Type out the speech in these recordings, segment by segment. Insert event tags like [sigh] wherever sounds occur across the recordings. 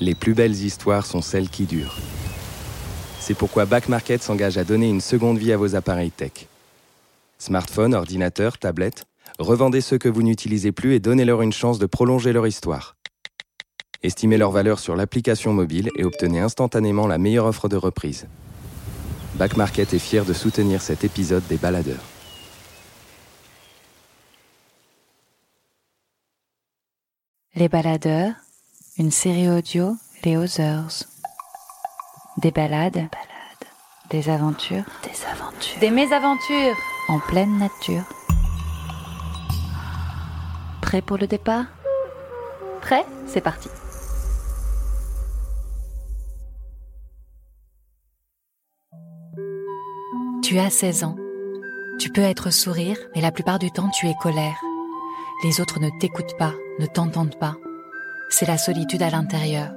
Les plus belles histoires sont celles qui durent. C'est pourquoi Back Market s'engage à donner une seconde vie à vos appareils tech. Smartphones, ordinateurs, tablettes, revendez ceux que vous n'utilisez plus et donnez-leur une chance de prolonger leur histoire. Estimez leur valeur sur l'application mobile et obtenez instantanément la meilleure offre de reprise. Back Market est fier de soutenir cet épisode des baladeurs. Les baladeurs, une série audio Les Others. Des balades, des aventures, Des aventures. des mésaventures en pleine nature. Prêt pour le départ? Prêt? C'est parti. Tu as 16 ans. Tu peux être sourire, mais la plupart du temps tu es colère. Les autres ne t'écoutent pas, ne t'entendent pas. C'est la solitude à l'intérieur.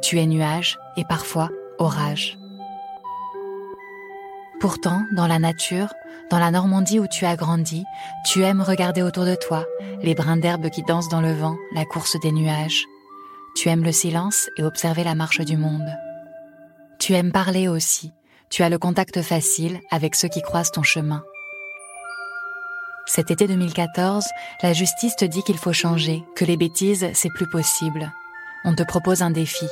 Tu es nuage et parfois orage. Pourtant, dans la nature, dans la Normandie où tu as grandi, tu aimes regarder autour de toi les brins d'herbe qui dansent dans le vent, la course des nuages. Tu aimes le silence et observer la marche du monde. Tu aimes parler aussi. Tu as le contact facile avec ceux qui croisent ton chemin. Cet été 2014, la justice te dit qu'il faut changer, que les bêtises, c'est plus possible. On te propose un défi,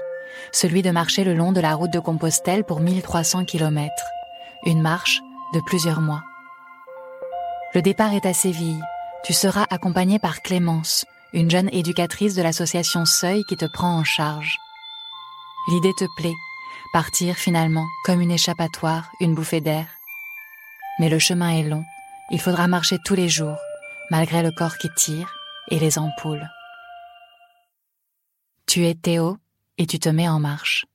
celui de marcher le long de la route de Compostelle pour 1300 km. Une marche de plusieurs mois. Le départ est à Séville. Tu seras accompagné par Clémence, une jeune éducatrice de l'association Seuil qui te prend en charge. L'idée te plaît, partir finalement comme une échappatoire, une bouffée d'air. Mais le chemin est long, il faudra marcher tous les jours, malgré le corps qui tire et les ampoules. Tu es Théo et tu te mets en marche.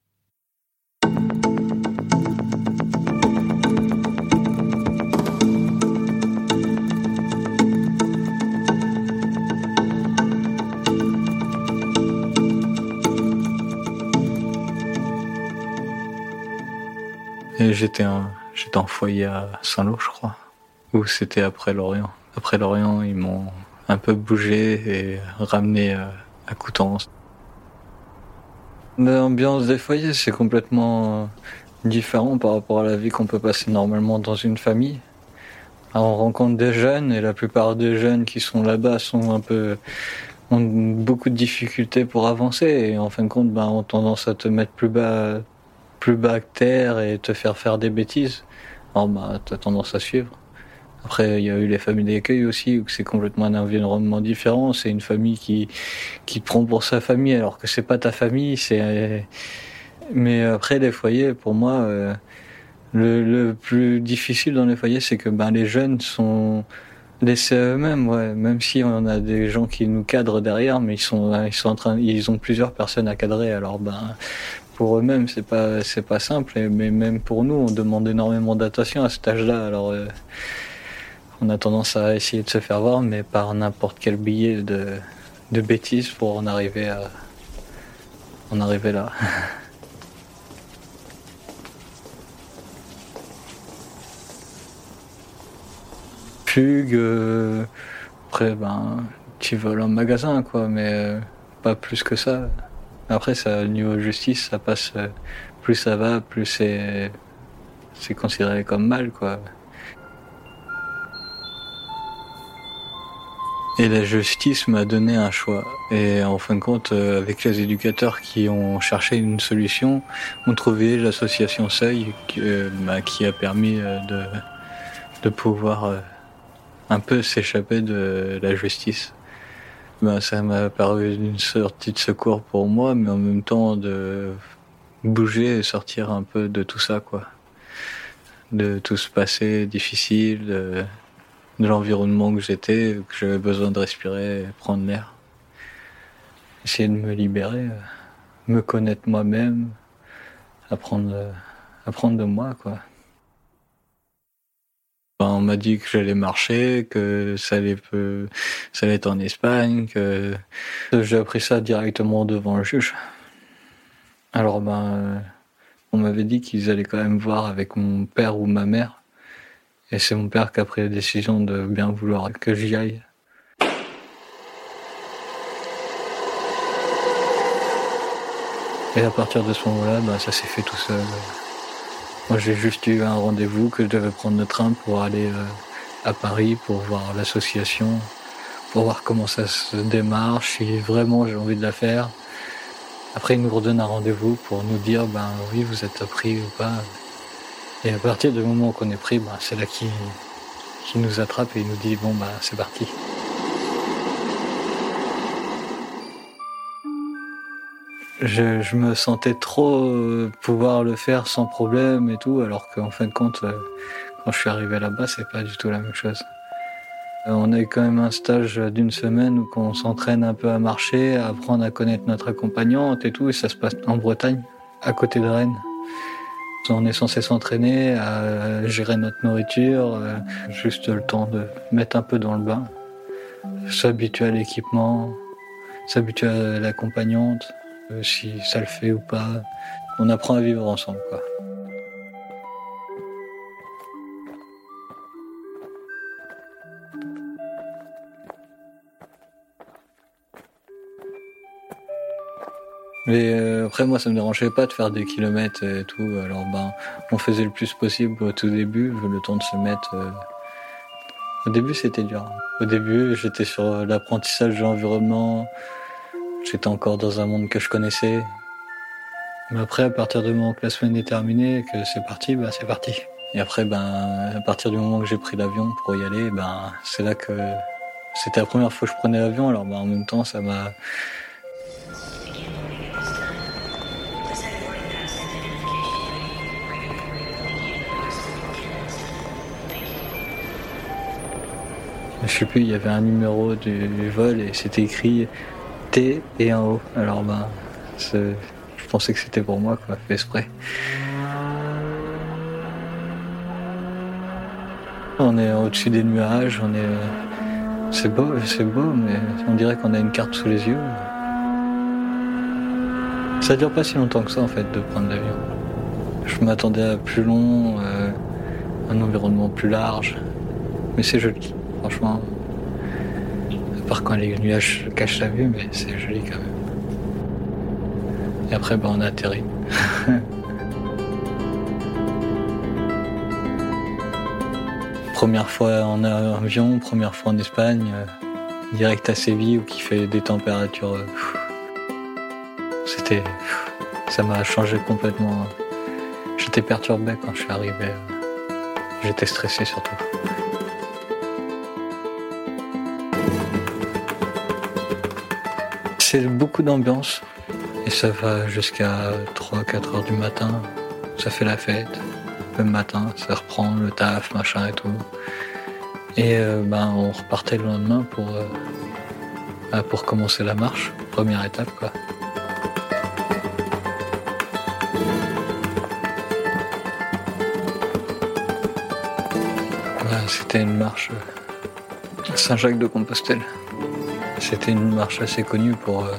J'étais en, j'étais en foyer à Saint-Lô, je crois. Ou c'était après Lorient. Après Lorient, ils m'ont un peu bougé et ramené euh, à Coutances. L'ambiance des foyers, c'est complètement différent par rapport à la vie qu'on peut passer normalement dans une famille. On rencontre des jeunes et la plupart des jeunes qui sont là-bas sont un peu ont beaucoup de difficultés pour avancer et en fin de compte ben, ont tendance à te mettre plus bas plus bas que terre et te faire faire des bêtises. Alors bah t'as tendance à suivre. Après il y a eu les familles d'accueil aussi où c'est complètement un environnement différent. C'est une famille qui qui prend pour sa famille alors que c'est pas ta famille. C'est mais après les foyers pour moi euh, le, le plus difficile dans les foyers c'est que ben les jeunes sont laissés à eux-mêmes ouais même si on a des gens qui nous cadrent derrière mais ils sont ils sont en train ils ont plusieurs personnes à cadrer alors ben pour eux-mêmes c'est pas c'est pas simple mais même pour nous on demande énormément d'attention à cet âge-là alors euh, on a tendance à essayer de se faire voir mais par n'importe quel billet de de bêtises pour en arriver à en arriver là. [laughs] Fugue, euh, après ben tu voles en magasin quoi mais euh, pas plus que ça. Après ça niveau justice ça passe euh, plus ça va plus c'est c'est considéré comme mal quoi et la justice m'a donné un choix et en fin de compte euh, avec les éducateurs qui ont cherché une solution ont trouvé l'association Seuil qui, euh, bah, a permis euh, de de pouvoir un peu s'échapper de la justice ben, ça m'a paru une sortie de secours pour moi, mais en même temps de bouger et sortir un peu de tout ça, quoi. De tout ce passé difficile, de, de l'environnement que j'étais, que j'avais besoin de respirer, prendre l'air. Essayer de me libérer, euh, me connaître moi-même, apprendre, euh, apprendre de moi, quoi. On m'a dit que j'allais marcher, que ça allait, peu- ça allait être en Espagne, que j'ai appris ça directement devant le juge. Alors ben, euh, on m'avait dit qu'ils allaient quand même voir avec mon père ou ma mère, et c'est mon père qui a pris la décision de bien vouloir que j'y aille. Et à partir de ce moment-là, bah, ça s'est fait tout seul. Moi, j'ai juste eu un rendez-vous que je devais prendre le train pour aller euh, à Paris pour voir l'association, pour voir comment ça se démarche, si vraiment j'ai envie de la faire. Après, ils nous redonnent un rendez-vous pour nous dire, ben oui, vous êtes pris ou pas. Et à partir du moment qu'on est pris, ben, c'est là qui, qui nous attrape et il nous dit, bon, ben c'est parti. Je, me sentais trop euh, pouvoir le faire sans problème et tout, alors qu'en fin de compte, euh, quand je suis arrivé là-bas, c'est pas du tout la même chose. Euh, on a eu quand même un stage d'une semaine où on s'entraîne un peu à marcher, à apprendre à connaître notre accompagnante et tout, et ça se passe en Bretagne, à côté de Rennes. On est censé s'entraîner à gérer notre nourriture, juste le temps de mettre un peu dans le bain, s'habituer à l'équipement, s'habituer à l'accompagnante. Euh, si ça le fait ou pas. On apprend à vivre ensemble. Mais euh, après, moi, ça me dérangeait pas de faire des kilomètres et tout. Alors, ben, on faisait le plus possible au tout début, le temps de se mettre. Euh. Au début, c'était dur. Au début, j'étais sur l'apprentissage de l'environnement, J'étais encore dans un monde que je connaissais. Mais après, à partir du moment que la semaine est terminée, que c'est parti, bah c'est parti. Et après, ben, à partir du moment que j'ai pris l'avion pour y aller, ben, c'est là que c'était la première fois que je prenais l'avion. Alors, ben, en même temps, ça m'a Je sais plus, il y avait un numéro du vol et c'était écrit T et un O. Alors ben, je pensais que c'était pour moi, quoi, fait exprès. On est au-dessus des nuages, on est. C'est beau, c'est beau, mais on dirait qu'on a une carte sous les yeux. Ça dure pas si longtemps que ça en fait de prendre l'avion. Je m'attendais à plus long, euh, un environnement plus large, mais c'est joli, franchement part quand les nuages cachent la vue, mais c'est joli quand même. Et après, ben, on a atterri. [laughs] première fois en avion, première fois en Espagne, euh, direct à Séville où qui fait des températures. Euh, c'était. Ça m'a changé complètement. J'étais perturbé quand je suis arrivé. J'étais stressé surtout. C'est beaucoup d'ambiance. Et ça va jusqu'à 3-4 heures du matin. Ça fait la fête. Le matin, ça reprend le taf, machin et tout. Et euh, ben, on repartait le lendemain pour, euh, ben, pour commencer la marche. Première étape, quoi. C'était une marche à Saint-Jacques de Compostelle. C'était une marche assez connue pour, euh,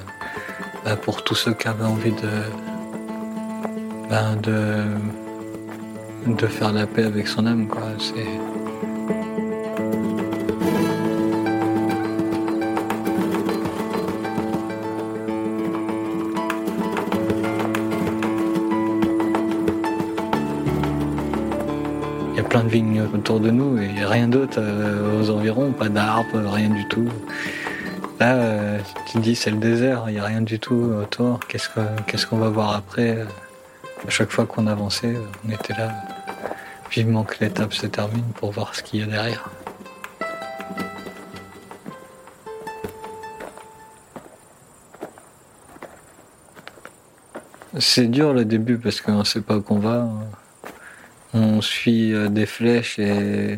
bah, pour tous ceux qui avaient envie de, bah, de, de faire la paix avec son âme. Quoi. Il y a plein de vignes autour de nous et rien d'autre euh, aux environs, pas d'arbres, rien du tout. Là, euh, tu dis c'est le désert, il n'y a rien du tout autour. Qu'est-ce qu'on va voir après? À chaque fois qu'on avançait, on était là, vivement que l'étape se termine pour voir ce qu'il y a derrière. C'est dur le début parce qu'on ne sait pas où qu'on va. On suit euh, des flèches et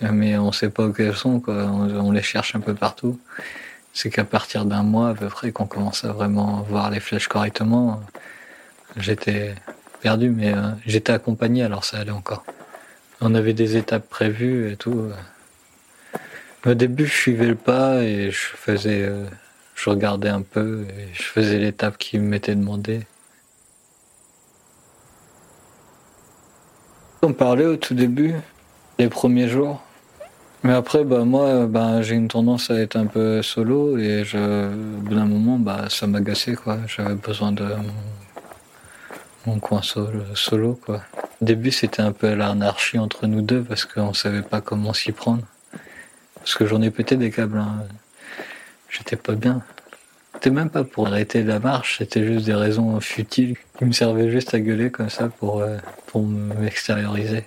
mais on ne sait pas où elles sont. on les cherche un peu partout c'est qu'à partir d'un mois à peu près qu'on commence à vraiment voir les flèches correctement, j'étais perdu, mais euh, j'étais accompagné, alors ça allait encore. On avait des étapes prévues et tout. Au début, je suivais le pas et je faisais, euh, je regardais un peu et je faisais l'étape qui m'était demandée. On parlait au tout début, les premiers jours. Mais après, bah, moi, bah, j'ai une tendance à être un peu solo et je, au bout d'un moment, bah, ça m'agaçait. Quoi. J'avais besoin de mon coin solo, solo quoi. Au début, c'était un peu l'anarchie entre nous deux parce qu'on savait pas comment s'y prendre. Parce que j'en ai pété des câbles. Hein. J'étais pas bien. C'était même pas pour arrêter la marche, c'était juste des raisons futiles qui me servaient juste à gueuler comme ça pour, euh, pour m'extérioriser.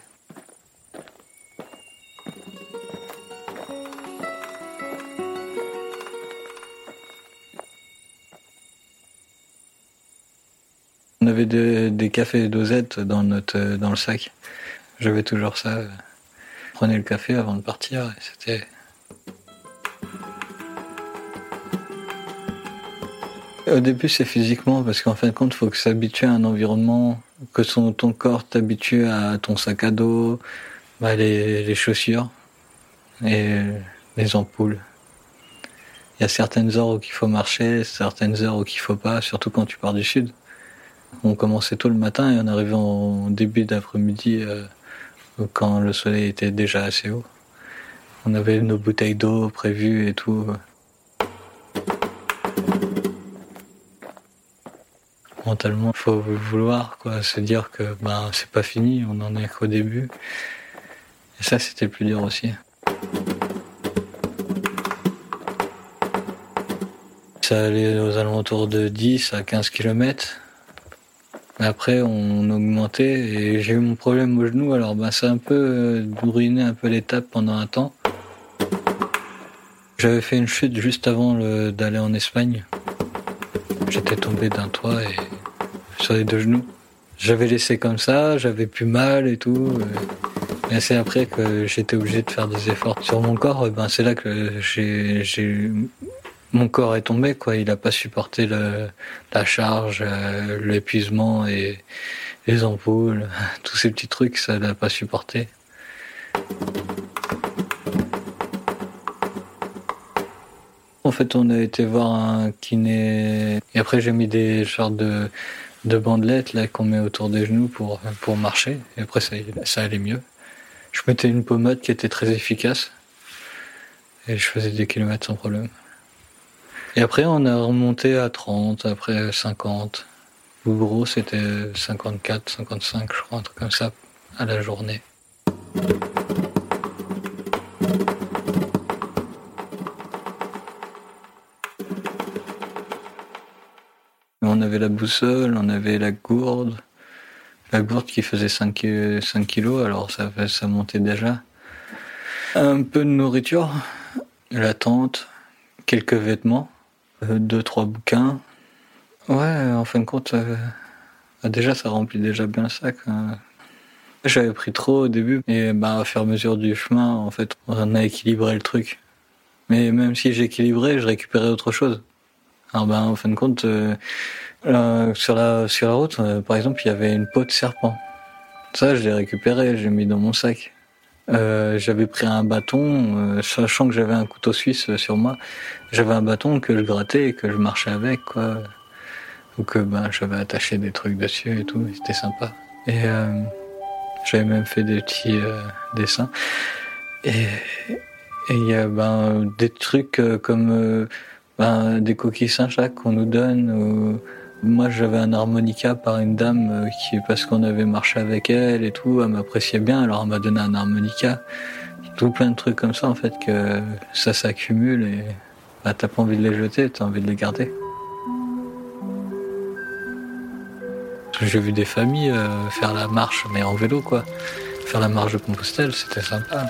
Des cafés dosettes dans, notre, dans le sac. J'avais toujours ça. Prenais le café avant de partir c'était Au début, c'est physiquement, parce qu'en fin de compte, il faut que s'habitue à un environnement, que ton corps t'habitue à ton sac à dos, bah, les, chaussures et les ampoules. Il y a certaines heures où il faut marcher, certaines heures où il faut pas, surtout quand tu pars du sud. On commençait tôt le matin et on arrivait en début d'après-midi euh, quand le soleil était déjà assez haut. On avait nos bouteilles d'eau prévues et tout. mentalement, faut vouloir, se dire que ben c'est pas fini, on en est qu'au début. Et ça, c'était plus dur aussi. Ça allait aux alentours de 10 à 15 km. Après, on augmentait et j'ai eu mon problème au genou, alors ben, ça a un peu euh, ruiné un peu l'étape pendant un temps. J'avais fait une chute juste avant d'aller en Espagne. J'étais tombé d'un toit et sur les deux genoux. J'avais laissé comme ça, j'avais plus mal et tout. Mais c'est après que j'étais obligé de faire des efforts sur mon corps. Ben c'est là que j'ai, mon corps est tombé quoi. Il a pas supporté la charge, euh, l'épuisement et les ampoules, [laughs] tous ces petits trucs, ça l'a pas supporté. En fait, on a été voir un kiné et après j'ai mis des sortes de de bandelettes là qu'on met autour des genoux pour, pour marcher. Et après, ça, ça allait mieux. Je mettais une pommade qui était très efficace. Et je faisais des kilomètres sans problème. Et après, on a remonté à 30, après 50. Le gros, c'était 54, 55, je crois, un truc comme ça, à la journée. On avait la boussole, on avait la gourde. La gourde qui faisait 5, 5 kilos, alors ça, ça montait déjà. Un peu de nourriture, la tente, quelques vêtements, deux, trois bouquins. Ouais, en fin de compte, euh, bah, déjà ça remplit déjà bien le sac. Hein. J'avais pris trop au début, et bah, à faire mesure du chemin, en fait, on a équilibré le truc. Mais même si j'équilibrais, je récupérais autre chose. Alors ben, en fin de compte, euh, euh, sur la sur la route, euh, par exemple, il y avait une peau de serpent. Ça, je l'ai récupéré, j'ai mis dans mon sac. J'avais pris un bâton, sachant que j'avais un couteau suisse sur moi. J'avais un bâton que je grattais et que je marchais avec, quoi. Ou que ben j'avais attaché des trucs dessus et tout. C'était sympa. Et j'avais même fait des petits dessins. Et il y a ben des trucs comme ben, des coquilles Saint-Jacques qu'on nous donne. Moi, j'avais un harmonica par une dame euh, qui, parce qu'on avait marché avec elle et tout, elle m'appréciait bien, alors elle m'a donné un harmonica. Tout plein de trucs comme ça, en fait, que ça s'accumule et bah, t'as pas envie de les jeter, t'as envie de les garder. J'ai vu des familles euh, faire la marche, mais en vélo, quoi. Faire la marche de Compostelle, c'était sympa.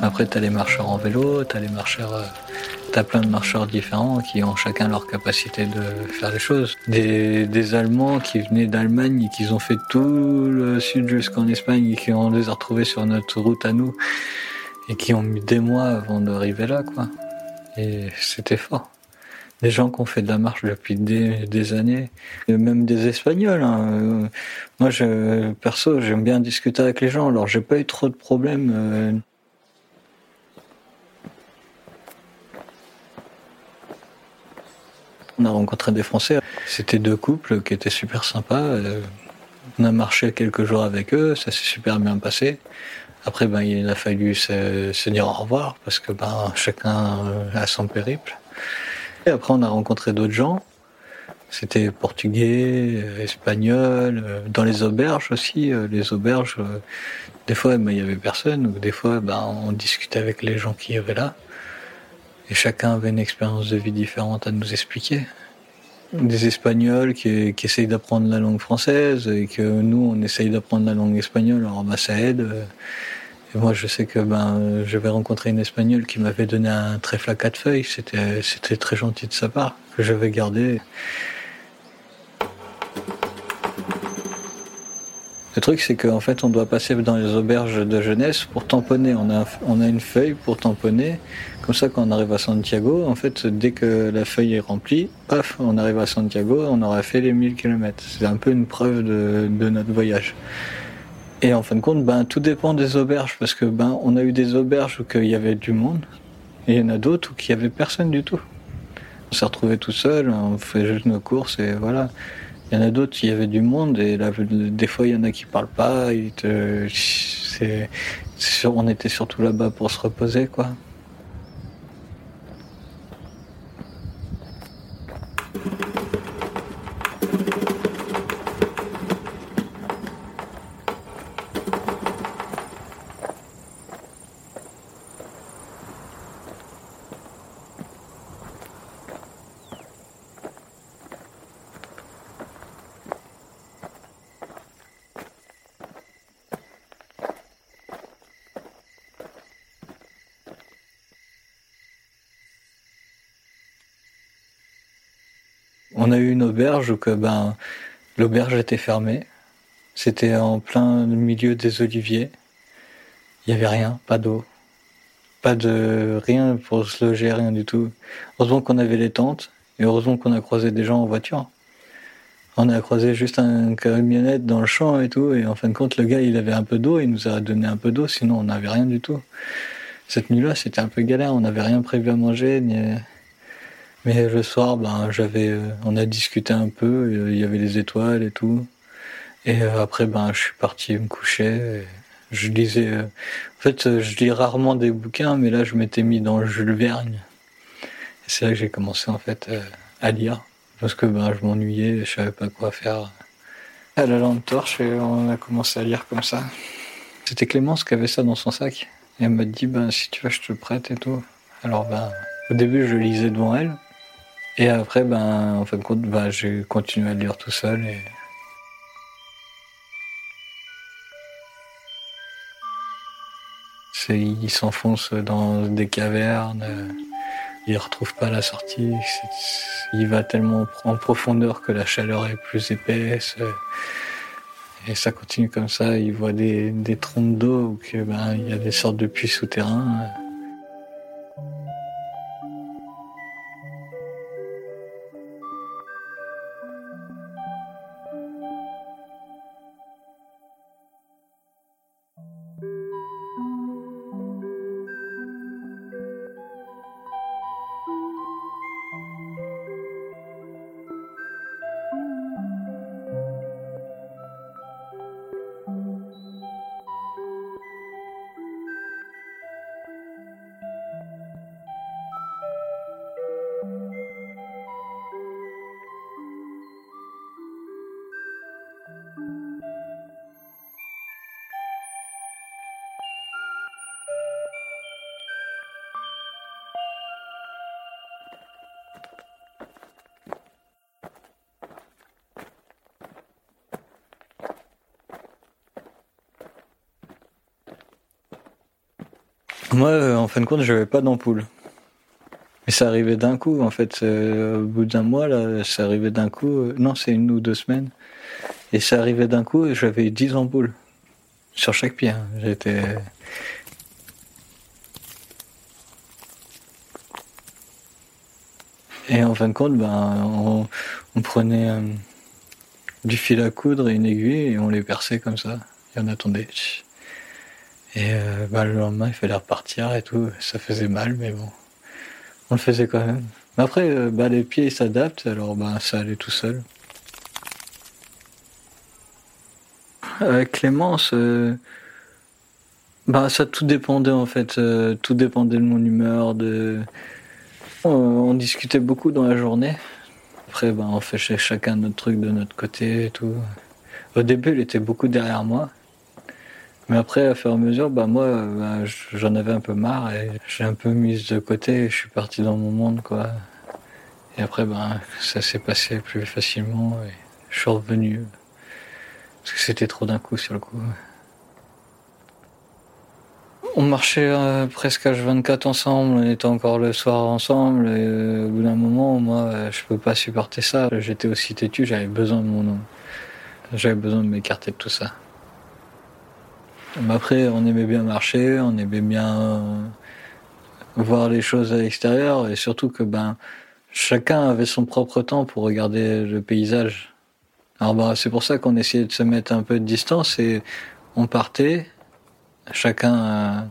Après, t'as les marcheurs en vélo, t'as les marcheurs euh, T'as plein de marcheurs différents qui ont chacun leur capacité de faire les choses. Des, Allemands qui venaient d'Allemagne et qui ont fait tout le sud jusqu'en Espagne et qui ont les retrouvés sur notre route à nous et qui ont mis des mois avant d'arriver là, quoi. Et c'était fort. Des gens qui ont fait de la marche depuis des, années, et même des Espagnols. Hein. Moi, je, perso, j'aime bien discuter avec les gens. Alors, j'ai pas eu trop de problèmes. On a rencontré des Français. C'était deux couples qui étaient super sympas. Euh, on a marché quelques jours avec eux, ça s'est super bien passé. Après, ben, il a fallu se, dire au revoir parce que ben, chacun a son périple. Et après, on a rencontré d'autres gens. C'était portugais, espagnol, dans les auberges aussi. Les auberges, des fois, ben, il y avait personne, ou des fois, ben, on discutait avec les gens qui y avaient là. Et chacun avait une expérience de vie différente à nous expliquer. Des Espagnols qui, essayent d'apprendre la langue française et que nous, on essaye d'apprendre la langue espagnole, alors ben, ça aide. Moi, je sais que ben, j'avais rencontré une Espagnole qui m'avait donné un trèfle à quatre feuilles. C'était, très gentil de sa part, que j'avais gardé. Le truc, c'est qu'en fait, on doit passer dans les auberges de jeunesse pour tamponner. On a, on a une feuille pour tamponner. Comme ça, quand on arrive à Santiago, en fait, dès que la feuille est remplie, paf, on arrive à Santiago, on aura fait les 1000 km. C'est un peu une preuve de, de, notre voyage. Et en fin de compte, ben, tout dépend des auberges, parce que ben, on a eu des auberges où il y avait du monde, et il y en a d'autres où il n'y avait personne du tout. On s'est retrouvé tout seul, on fait juste nos courses, et voilà. Il y en a d'autres, il y avait du monde et là, des fois, il y en a qui parlent pas. Te, on était surtout là-bas pour se reposer, quoi. On a eu une auberge où que, ben, l'auberge était fermée. C'était en plein milieu des oliviers. Il n'y avait rien, pas d'eau, pas de rien pour se loger, rien du tout. Heureusement qu'on avait les tentes et heureusement qu'on a croisé des gens en voiture. On a croisé juste un camionnette dans le champ et tout, et en fin de compte, le gars, il avait un peu d'eau, il nous a donné un peu d'eau, sinon on n'avait rien du tout. Cette nuit-là, c'était un peu galère, on n'avait rien prévu à manger, mais le soir, ben, j'avais, euh, on a discuté un peu, euh, il y avait les étoiles et tout. Et euh, après, ben, je suis parti me coucher. Je lisais, en fait, je lis rarement des bouquins, mais là, je m'étais mis dans Jules Verne. C'est là que j'ai commencé, en fait, à lire. Parce que, ben, je m'ennuyais, je savais pas quoi faire. À la lampe torche, et on a commencé à lire comme ça. C'était Clémence qui avait ça dans son sac. Et elle m'a dit, ben, si tu veux, je te prête et tout. Alors, ben, au début, je lisais devant elle. Et après, ben, en fin de compte, ben, j'ai continué à lire tout seul. Il s'enfonce dans des cavernes, il ne retrouve pas la sortie, il va tellement en profondeur que la chaleur est plus épaisse. Et ça continue comme ça, il voit des, des trompes d'eau, ben, il y a des sortes de puits souterrains. Moi, euh, en fin de compte, j'avais pas d'ampoule. Mais ça arrivait d'un coup, en fait. Euh, au bout d'un mois, là, ça arrivait d'un coup. Euh, non, c'est une ou deux semaines. Et ça arrivait d'un coup et j'avais 10 ampoules. Sur chaque pied. Hein. J'étais. Et en fin de compte, ben, on, prenait du fil à coudre et une aiguille et on les perçait comme ça. Et on attendait. Et euh, bah, le lendemain, il fallait repartir et tout. Ça faisait mal, mais bon, on le faisait quand même. Mais après, euh, bah, les pieds s'adaptent, alors bah, ça allait tout seul. Avec Clémence, euh, bah, ça tout dépendait en fait. tout dépendait de mon humeur. De... On, discutait beaucoup dans la journée. après, ben, on fait chacun notre truc de notre côté et tout. Au début, il était beaucoup derrière moi. Mais après, à fur et à mesure, bah moi, bah, j'en avais un peu marre et j'ai un peu mis de côté et je suis parti dans mon monde, quoi. Et après, ben, ça s'est passé plus facilement et je suis revenu. Parce que c'était trop d'un coup sur le coup. On marchait euh, presque H24 ensemble, on était encore le soir ensemble, et euh, au bout d'un moment, moi, je peux pas supporter ça. J'étais aussi têtu, j'avais besoin de mon nom. J'avais besoin de m'écarter de tout ça. Mais après, on aimait bien marcher, on aimait bien euh, voir les choses à l'extérieur, et surtout que ben chacun avait son propre temps pour regarder le paysage. Alors bah, c'est pour ça qu'on essayait de se mettre un peu de distance et on partait, chacun.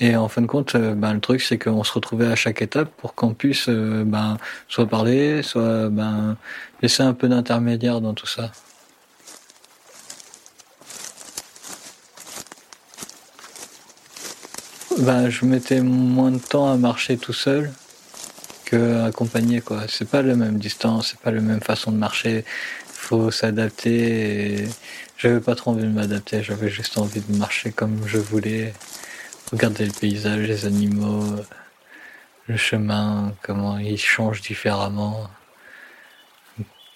et en fin de compte, euh, ben, le truc c'est qu'on se retrouvait à chaque étape pour qu'on puisse euh, ben, soit parler, soit ben, laisser un peu d'intermédiaire dans tout ça. Ben, je mettais moins de temps à marcher tout seul que accompagné quoi. C'est pas la même distance, c'est pas la même façon de marcher. Faut s'adapter. J'avais pas trop envie de m'adapter, j'avais juste envie de marcher comme je voulais, regarder le paysage, les animaux, le chemin, comment il change différemment,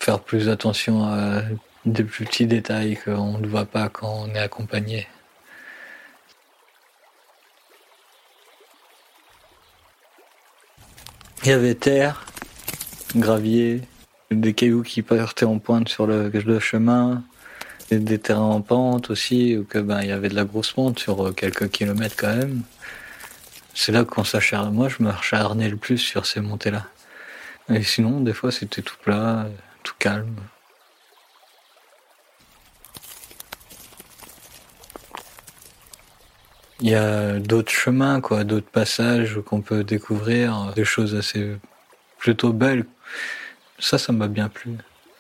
faire plus attention à des plus petits détails qu'on ne voit pas quand on est accompagné. Il y avait terre, gravier, des cailloux qui partaient en pointe sur le, chemin, des terrains en pente aussi, ou que ben il y avait de la grosse pente sur euh, quelques kilomètres quand même. C'est là qu'on s'acharne. Moi, je m'acharnais le plus sur ces montées-là. Et sinon, des fois, c'était tout plat, tout calme. Il y a d'autres chemins, quoi, d'autres passages qu'on peut découvrir, des choses assez plutôt belles. Ça, ça m'a bien plu.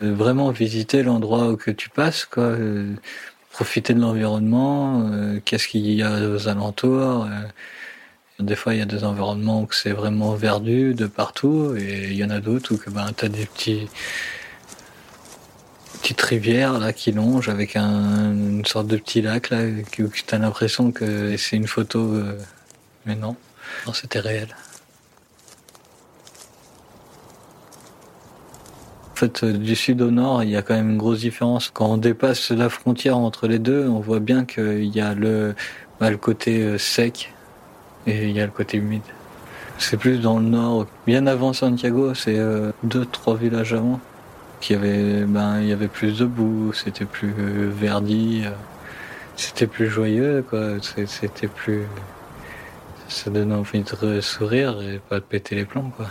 Euh, vraiment visiter l'endroit où que tu passes, quoi. Euh, profiter de l'environnement, euh, qu'est-ce qu'il y a aux alentours. Des fois, il y a des environnements où c'est vraiment verdu de partout, et il y en a d'autres où ben t'as des petits petite rivière là qui longe avec un, une sorte de petit lac là où tu as l'impression que c'est une photo, mais non, non c'était réel. En fait, euh, du sud au nord, il y a quand même une grosse différence. Quand on dépasse la frontière entre les deux, on voit bien qu'il y a le, bah, le côté euh, sec et il y a le côté humide. C'est plus dans le nord, bien avant Santiago, c'est euh, deux, trois villages avant. Qu'il y avait, ben, il y avait plus de boue, c'était plus verdi, c'était plus joyeux, quoi. C'était plus, ça donnait envie de sourire et pas de péter les plombs, quoi.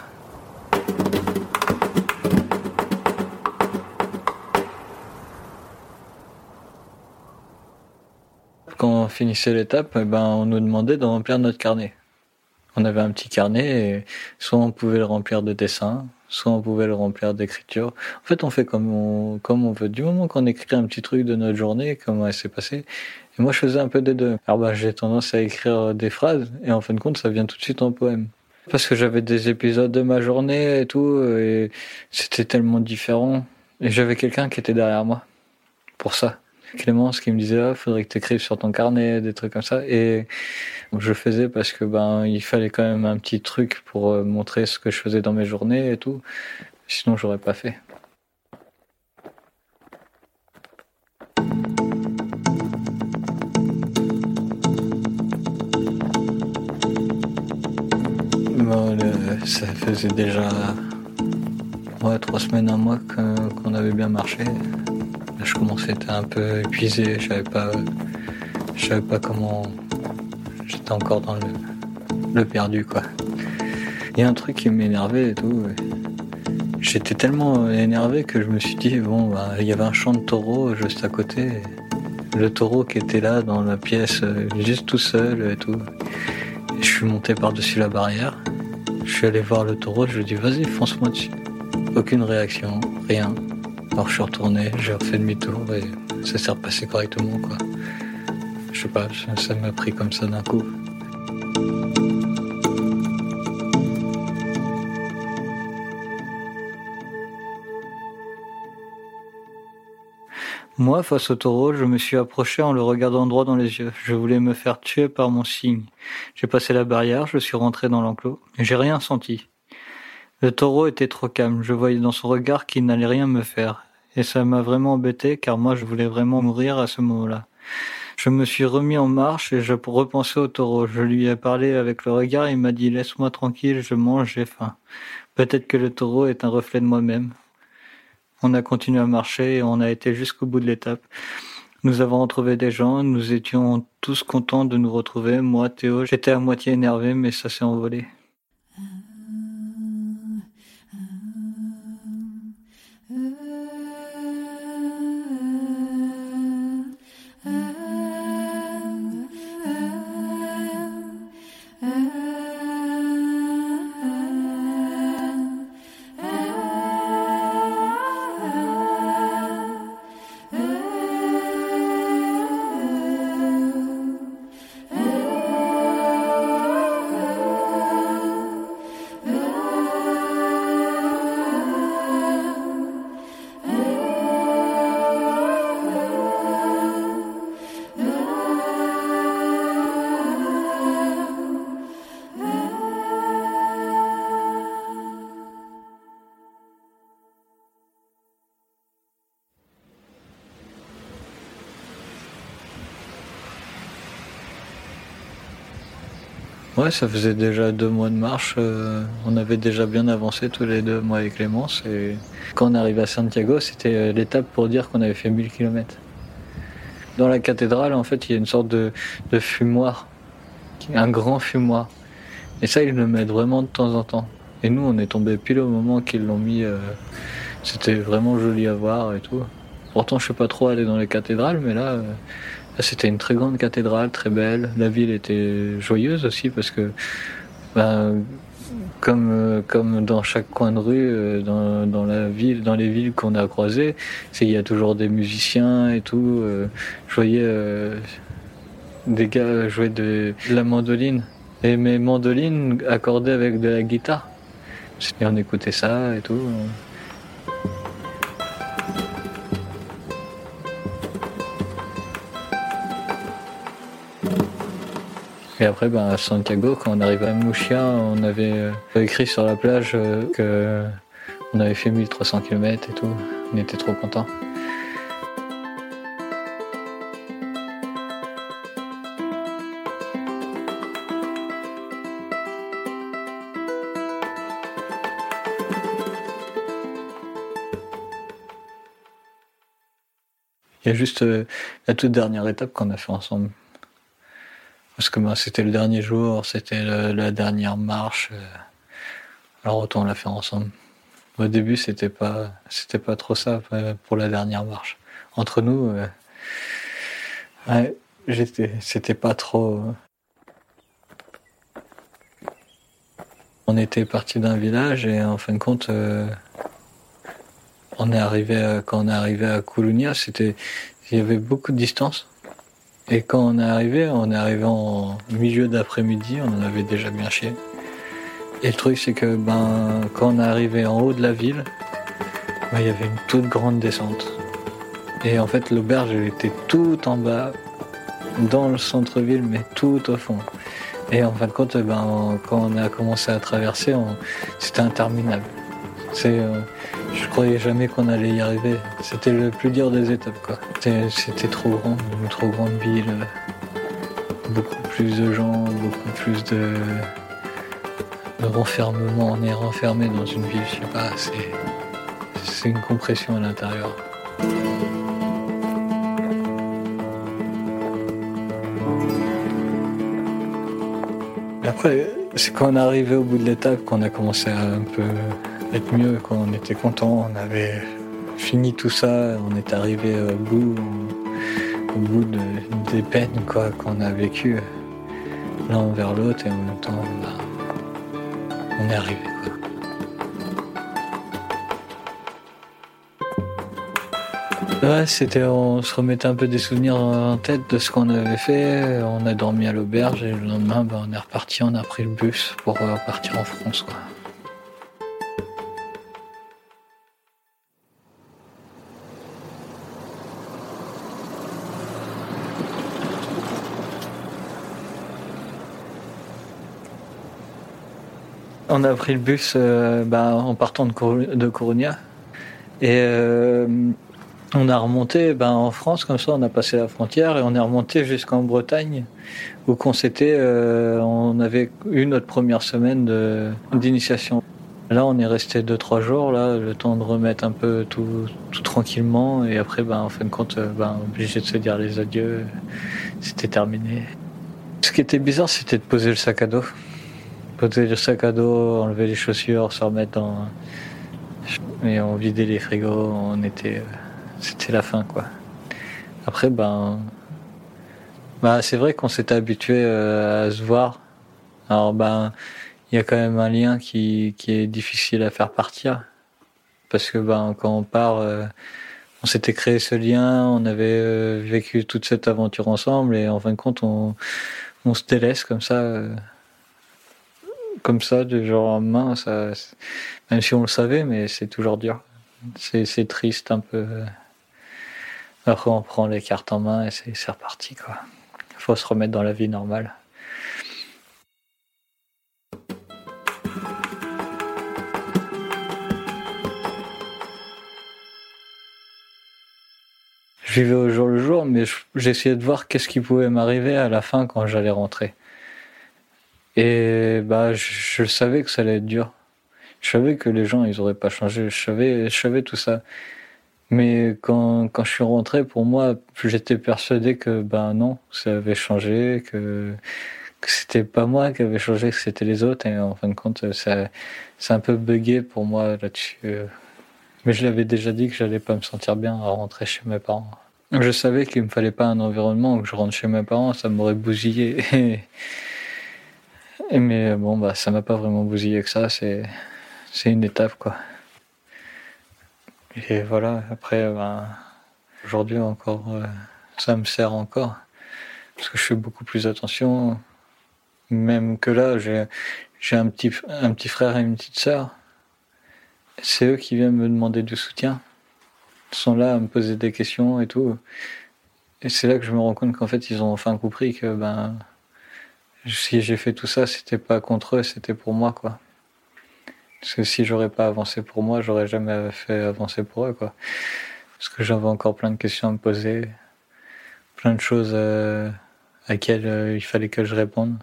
quand on finissait l'étape, eh ben, on nous demandait de remplir notre carnet. On avait un petit carnet et soit on pouvait le remplir de dessins, soit on pouvait le remplir d'écriture. En fait, on fait comme on, comme on veut. Du moment qu'on écrit un petit truc de notre journée, comment elle s'est passée. Et moi, je faisais un peu des deux. Alors, ben, j'ai tendance à écrire des phrases et en fin de compte, ça vient tout de suite en poème. Parce que j'avais des épisodes de ma journée et tout, et c'était tellement différent. Et j'avais quelqu'un qui était derrière moi. Pour ça. Clémence qui me disait ah, faudrait que tu écrives sur ton carnet des trucs comme ça. Et je faisais parce que ben il fallait quand même un petit truc pour euh, montrer ce que je faisais dans mes journées et tout. Sinon j'aurais pas fait. Ça faisait déjà trois semaines un mois qu'on avait bien marché je commençais à être un peu épuisé, je savais pas, savais pas comment, j'étais encore dans le, perdu quoi. Il y a un truc qui m'énervait et tout. J'étais tellement énervé que je me suis dit bon, bah, il y avait un champ de taureau juste à côté. Le taureau qui était là dans la pièce, juste tout seul et tout. je suis monté par-dessus la barrière. Je suis allé voir le taureau, je lui ai dit vas-y, fonce-moi dessus. Aucune réaction, rien. Alors je suis retourné, j'ai refait demi-tour et ça s'est repassé correctement. Quoi. Je sais pas, ça m'a pris comme ça d'un coup. Moi, face au taureau, je me suis approché en le regardant droit dans les yeux. Je voulais me faire tuer par mon signe. J'ai passé la barrière, je suis rentré dans l'enclos. J'ai rien senti. Le taureau était trop calme, je voyais dans son regard qu'il n'allait rien me faire. Et ça m'a vraiment embêté, car moi je voulais vraiment mourir à ce moment-là. Je me suis remis en marche et je repensais au taureau. Je lui ai parlé avec le regard, il m'a dit laisse-moi tranquille, je mange, j'ai faim. Peut-être que le taureau est un reflet de moi-même. On a continué à marcher et on a été jusqu'au bout de l'étape. Nous avons retrouvé des gens, nous étions tous contents de nous retrouver. Moi, Théo, j'étais à moitié énervé, mais ça s'est envolé. Ouais, ça faisait déjà deux mois de marche. Euh, on avait déjà bien avancé tous les deux, moi et Clémence. Et quand on arrivait à Santiago, c'était euh, l'étape pour dire qu'on avait fait 1000 km. Dans la cathédrale, en fait, il y a une sorte de, fumoir, un grand fumoir. Et ça, ils le mettent vraiment de temps en temps. Et nous, on est tombé pile au moment qu'ils l'ont mis. Euh, c'était vraiment joli à voir et tout. Pourtant, je ne suis pas trop allé dans les cathédrales, mais là, c'était une très grande cathédrale, très belle. La ville était joyeuse aussi parce que, ben, comme, euh, comme dans chaque coin de rue, euh, dans les villes qu'on a croisées, il y a toujours des musiciens et tout. Euh, je voyais des gars jouer de, la mandoline. Et mes mandolines accordées avec de la guitare. Et on écoutait ça et tout. Et après, ben, à Santiago, quand on arrivait à Mouchia, on avait euh, écrit sur la plage euh, que on avait fait 1300 km et tout. On était trop contents. Il y a juste euh, la toute dernière étape qu'on a fait ensemble. Parce que ben, c'était le dernier jour, c'était la dernière marche. Euh, alors autant la faire ensemble. Au début, c'était pas, c'était pas trop ça euh, pour la dernière marche. Entre nous, euh, c'était pas trop. On était parti d'un village et en fin de compte, on est arrivé quand on est arrivé à Koulounia, c'était, il y avait beaucoup de distance. Et quand on est arrivé, on est arrivé en milieu d'après-midi, on en avait déjà bien chié. Et le truc, c'est que ben, quand on est arrivé en haut de la ville, ben, il y avait une toute grande descente. Et en fait, l'auberge, était tout en bas, dans le centre-ville, mais tout au fond. Et en fin de compte, ben, quand on a commencé à traverser, c'était interminable. C'est, euh, je croyais jamais qu'on allait y arriver. C'était le plus dur des étapes, quoi. C'était trop grand, une trop grande ville. Beaucoup plus de gens, beaucoup plus de, de renfermement. On est renfermé dans une ville, je sais pas, c'est une compression à l'intérieur. Après, c'est quand on est arrivé au bout de l'étape qu'on a commencé à un peu être mieux. Quoi. On était content, on avait fini tout ça, on est arrivé au bout, au bout des peines qu'on a vécues l'un vers l'autre et en même temps bah, on est arrivé. Quoi. Ouais, c'était, on se remettait un peu des souvenirs en tête de ce qu'on avait fait. On a dormi à l'auberge et le lendemain, bah, on est reparti, on a pris le bus pour repartir en France. On a pris le bus euh, bah, en partant de, Coruña. Et euh, on a remonté bah, en France, comme ça, on a passé la frontière et on est remonté jusqu'en Bretagne, où qu'on s'était, euh, on avait eu notre première semaine d'initiation. Là, on est resté deux trois jours, là, le temps de remettre un peu tout, tout tranquillement, et après, ben, en fin de compte, ben, obligé de se dire les adieux. C'était terminé. Ce qui était bizarre, c'était de poser le sac à dos. Poser le sac à dos, enlever les chaussures, se remettre dans. Et on vidait les frigos, on était. C'était la fin, quoi. Après, ben. Bah, c'est vrai qu'on s'était habitué euh, à se voir. Alors, ben, il y a quand même un lien qui, qui est difficile à faire partir. Parce que, ben, quand on part, euh, on s'était créé ce lien, on avait euh, vécu toute cette aventure ensemble, et en fin de compte, on, on se délaisse comme ça, euh, comme ça, de genre en main, ça, même si on le savait, mais c'est toujours dur. C'est triste un peu. Après, on prend les cartes en main et c'est reparti, quoi. Faut se remettre dans la vie normale. je vivais au jour le jour, mais j'essayais de voir qu'est-ce qui pouvait m'arriver à la fin quand j'allais rentrer. Et bah, je, savais que ça allait être dur. Je savais que les gens, ils auraient pas changé. Je savais, je savais tout ça. Mais quand, quand je suis rentré, pour moi, j'étais persuadé que ben non, ça avait changé, que que c'était pas moi qui avait changé, que c'était les autres. Et en fin de compte, ça, c'est un peu bugué pour moi là-dessus. Mais je l'avais déjà dit que j'allais pas me sentir bien à rentrer chez mes parents. Je savais qu'il me fallait pas un environnement où je rentre chez mes parents, ça m'aurait bousillé. [laughs] Mais bon, bah, ça m'a pas vraiment bousillé que ça, c'est, c'est une étape, quoi. Et voilà, après, ben, aujourd'hui encore, euh, ça me sert encore. Parce que je fais beaucoup plus attention. Même que là, j'ai, j'ai un petit, un petit frère et une petite sœur. C'est eux qui viennent me demander du soutien sont là à me poser des questions et tout. Et c'est là que je me rends compte qu'en fait, ils ont enfin compris que ben, si j'ai fait tout ça, c'était pas contre eux, c'était pour moi, quoi. Parce que si j'aurais pas avancé pour moi, j'aurais jamais fait avancer pour eux, quoi. Parce que j'avais encore plein de questions à me poser, plein de choses euh, à laquelle euh, il fallait que je réponde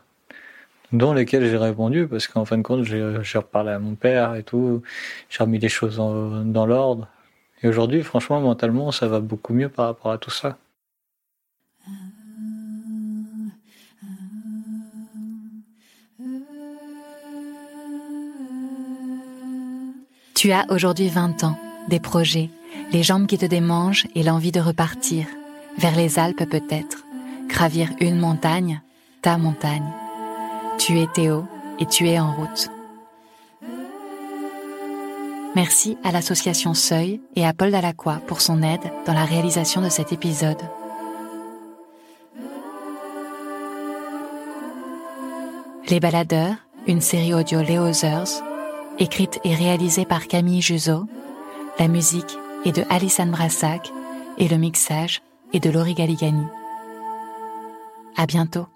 dont lesquelles j'ai répondu parce qu'en fin de compte j'ai reparlé à mon père et tout j'ai remis les choses dans l'ordre et aujourd'hui, franchement, mentalement, ça va beaucoup mieux par rapport à tout ça. Tu as aujourd'hui 20 ans, des projets, les jambes qui te démangent et l'envie de repartir, vers les Alpes peut-être, gravir une montagne, ta montagne. Tu es Théo et tu es en route. Merci à l'association Seuil et à Paul Dalacroix pour son aide dans la réalisation de cet épisode. Les Baladeurs, une série audio Léo écrite et réalisée par Camille Juzo. La musique est de Alison Brassac et le mixage est de Laurie Galigani. À bientôt.